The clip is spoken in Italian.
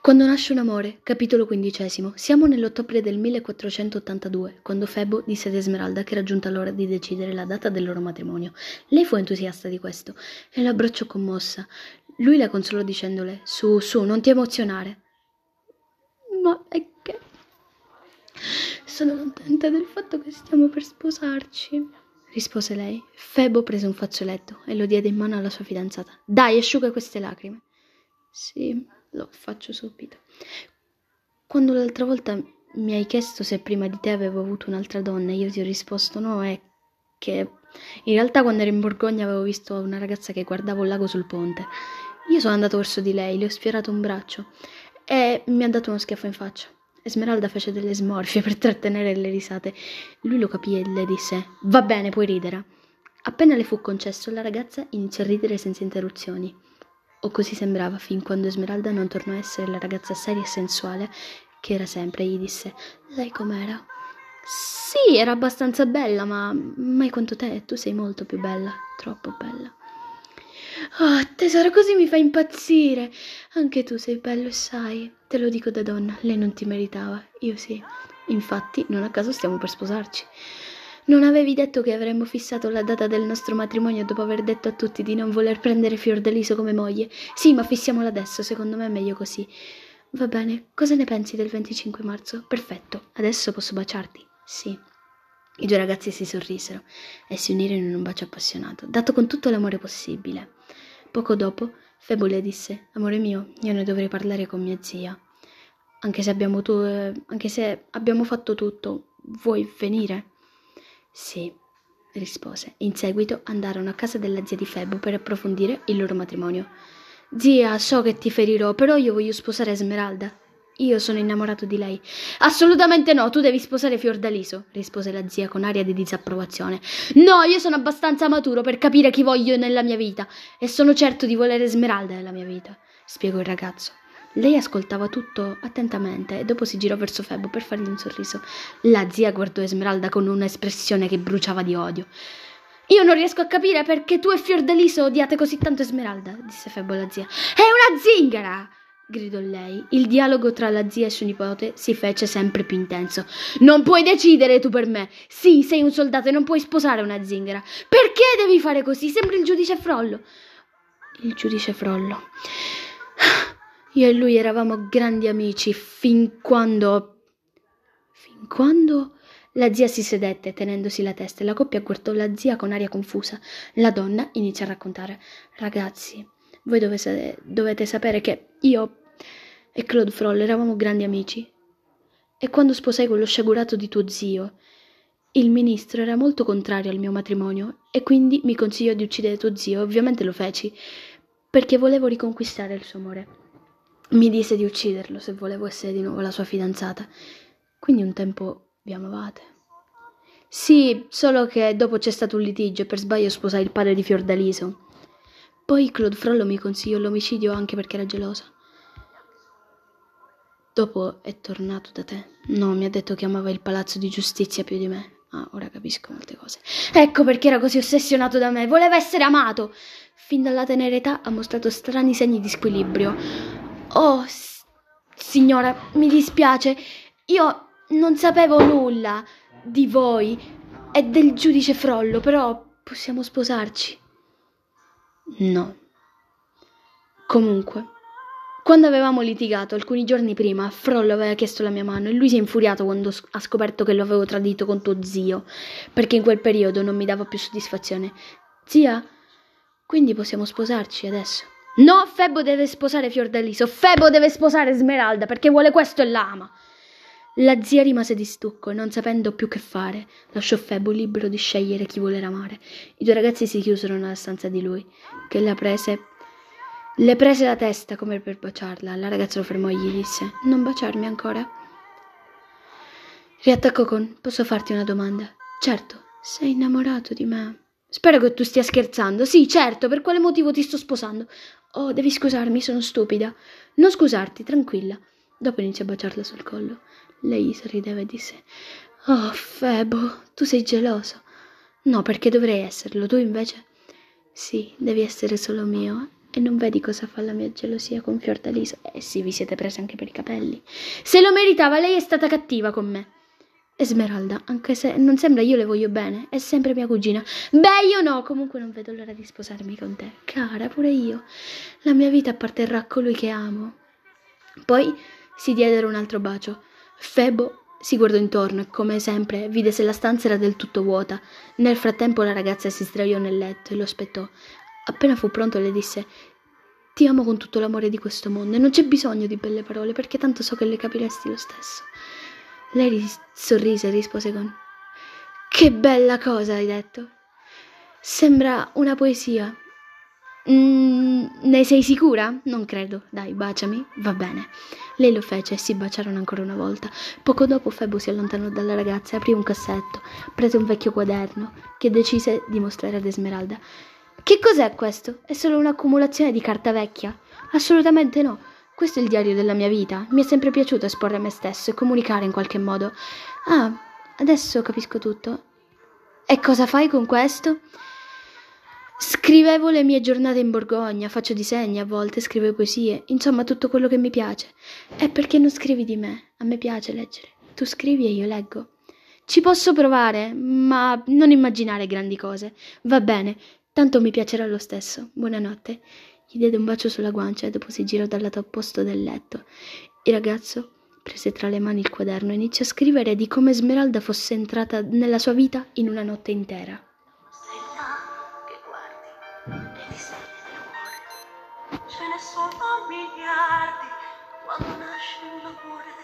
Quando nasce un amore, capitolo quindicesimo. Siamo nell'ottobre del 1482, quando Febo disse ad Esmeralda che era giunta l'ora di decidere la data del loro matrimonio. Lei fu entusiasta di questo e l'abbracciò commossa. Lui la consolò dicendole: Su, su, non ti emozionare. Ma è che. Sono contenta del fatto che stiamo per sposarci, rispose lei. Febo prese un fazzoletto e lo diede in mano alla sua fidanzata. Dai, asciuga queste lacrime. Sì, lo faccio subito. Quando l'altra volta mi hai chiesto se prima di te avevo avuto un'altra donna, io ti ho risposto no, è che in realtà quando ero in Borgogna avevo visto una ragazza che guardava un lago sul ponte. Io sono andato verso di lei, le ho sfiorato un braccio e mi ha dato uno schiaffo in faccia. Esmeralda fece delle smorfie per trattenere le risate. Lui lo capì e le disse: Va bene, puoi ridere. Appena le fu concesso, la ragazza iniziò a ridere senza interruzioni. O così sembrava fin quando Esmeralda non tornò a essere la ragazza seria e sensuale che era sempre. Gli disse: Lei com'era? Sì, era abbastanza bella, ma mai quanto te. Tu sei molto più bella, troppo bella. Oh, tesoro, così mi fa impazzire. Anche tu sei bello sai. Te lo dico da donna, lei non ti meritava, io sì. Infatti, non a caso stiamo per sposarci. Non avevi detto che avremmo fissato la data del nostro matrimonio dopo aver detto a tutti di non voler prendere Fiordaliso come moglie? Sì, ma fissiamola adesso, secondo me è meglio così. Va bene, cosa ne pensi del 25 marzo? Perfetto, adesso posso baciarti? Sì. I due ragazzi si sorrisero e si unirono in un bacio appassionato, dato con tutto l'amore possibile. Poco dopo, Febo le disse: Amore mio, io ne dovrei parlare con mia zia. Anche se abbiamo, tu, eh, anche se abbiamo fatto tutto, vuoi venire? Sì, rispose. In seguito andarono a casa della zia di Febo per approfondire il loro matrimonio. Zia, so che ti ferirò, però io voglio sposare Esmeralda. Io sono innamorato di lei. Assolutamente no, tu devi sposare Fiordaliso, rispose la zia con aria di disapprovazione. No, io sono abbastanza maturo per capire chi voglio nella mia vita e sono certo di volere Esmeralda nella mia vita, spiegò il ragazzo. Lei ascoltava tutto attentamente e dopo si girò verso Febo per fargli un sorriso. La zia guardò Esmeralda con un'espressione che bruciava di odio. Io non riesco a capire perché tu e Fiordaliso odiate così tanto Esmeralda, disse Febo alla zia. È una zingara! gridò lei. Il dialogo tra la zia e suo nipote si fece sempre più intenso. Non puoi decidere tu per me. Sì, sei un soldato e non puoi sposare una zingara. Perché devi fare così? Sembri il giudice Frollo. Il giudice Frollo. Io e lui eravamo grandi amici fin quando. fin quando. La zia si sedette tenendosi la testa e la coppia guardò la zia con aria confusa. La donna iniziò a raccontare. Ragazzi, voi dovete, dovete sapere che io e Claude Froll eravamo grandi amici. E quando sposai quello sciagurato di tuo zio, il ministro era molto contrario al mio matrimonio e quindi mi consigliò di uccidere tuo zio. Ovviamente lo feci perché volevo riconquistare il suo amore. Mi disse di ucciderlo se volevo essere di nuovo la sua fidanzata. Quindi un tempo vi amavate. Sì, solo che dopo c'è stato un litigio e per sbaglio sposai il padre di Fiordaliso. Poi Claude Frollo mi consigliò l'omicidio anche perché era gelosa. Dopo è tornato da te. No, mi ha detto che amava il palazzo di giustizia più di me. Ah, ora capisco molte cose. Ecco perché era così ossessionato da me. Voleva essere amato. Fin dalla tenera età ha mostrato strani segni di squilibrio. Oh, signora, mi dispiace. Io non sapevo nulla di voi e del giudice Frollo, però possiamo sposarci. No. Comunque, quando avevamo litigato alcuni giorni prima, Frollo aveva chiesto la mia mano e lui si è infuriato quando ha scoperto che lo avevo tradito con tuo zio, perché in quel periodo non mi dava più soddisfazione. Zia, quindi possiamo sposarci adesso. No, Febo deve sposare Fiordaliso. Febo deve sposare Smeralda perché vuole questo e l'ama. La zia rimase di stucco e non sapendo più che fare, lasciò Febo libero di scegliere chi voler amare. I due ragazzi si chiusero nella stanza di lui, che la prese. Le prese la testa come per baciarla. La ragazza lo fermò e gli disse: Non baciarmi ancora? Riattaccò con: Posso farti una domanda? Certo, sei innamorato di me. Spero che tu stia scherzando. Sì, certo, per quale motivo ti sto sposando? Oh, devi scusarmi, sono stupida. Non scusarti, tranquilla. Dopo iniziò a baciarla sul collo. Lei sorrideva e disse: Oh, Febo, tu sei geloso. No, perché dovrei esserlo, tu invece? Sì, devi essere solo mio E non vedi cosa fa la mia gelosia con Fiordaliso? Eh sì, vi siete presi anche per i capelli. Se lo meritava, lei è stata cattiva con me. Esmeralda, anche se non sembra io le voglio bene, è sempre mia cugina. Beh, io no, comunque non vedo l'ora di sposarmi con te. Cara, pure io. La mia vita apparterrà a colui che amo. Poi si diedero un altro bacio. Febo si guardò intorno e, come sempre, vide se la stanza era del tutto vuota. Nel frattempo la ragazza si sdraiò nel letto e lo aspettò. Appena fu pronto le disse Ti amo con tutto l'amore di questo mondo e non c'è bisogno di belle parole perché tanto so che le capiresti lo stesso. Lei ris- sorrise e rispose con Che bella cosa hai detto. Sembra una poesia. Mm, ne sei sicura? Non credo. Dai, baciami. Va bene. Lei lo fece e si baciarono ancora una volta. Poco dopo Febo si allontanò dalla ragazza e aprì un cassetto, prese un vecchio quaderno che decise di mostrare ad Esmeralda. Che cos'è questo? È solo un'accumulazione di carta vecchia? Assolutamente no. Questo è il diario della mia vita. Mi è sempre piaciuto esporre me stesso e comunicare in qualche modo. Ah, adesso capisco tutto. E cosa fai con questo? Scrivevo le mie giornate in Borgogna, faccio disegni a volte, scrivo poesie, insomma tutto quello che mi piace. E perché non scrivi di me? A me piace leggere. Tu scrivi e io leggo. Ci posso provare, ma non immaginare grandi cose. Va bene, tanto mi piacerà lo stesso. Buonanotte. Gli diede un bacio sulla guancia e dopo si girò dal lato opposto del letto. Il ragazzo prese tra le mani il quaderno e iniziò a scrivere di come Smeralda fosse entrata nella sua vita in una notte intera. Sei là che guardi e ti serve del cuore. Ce ne sono miliardi quando nasce un amore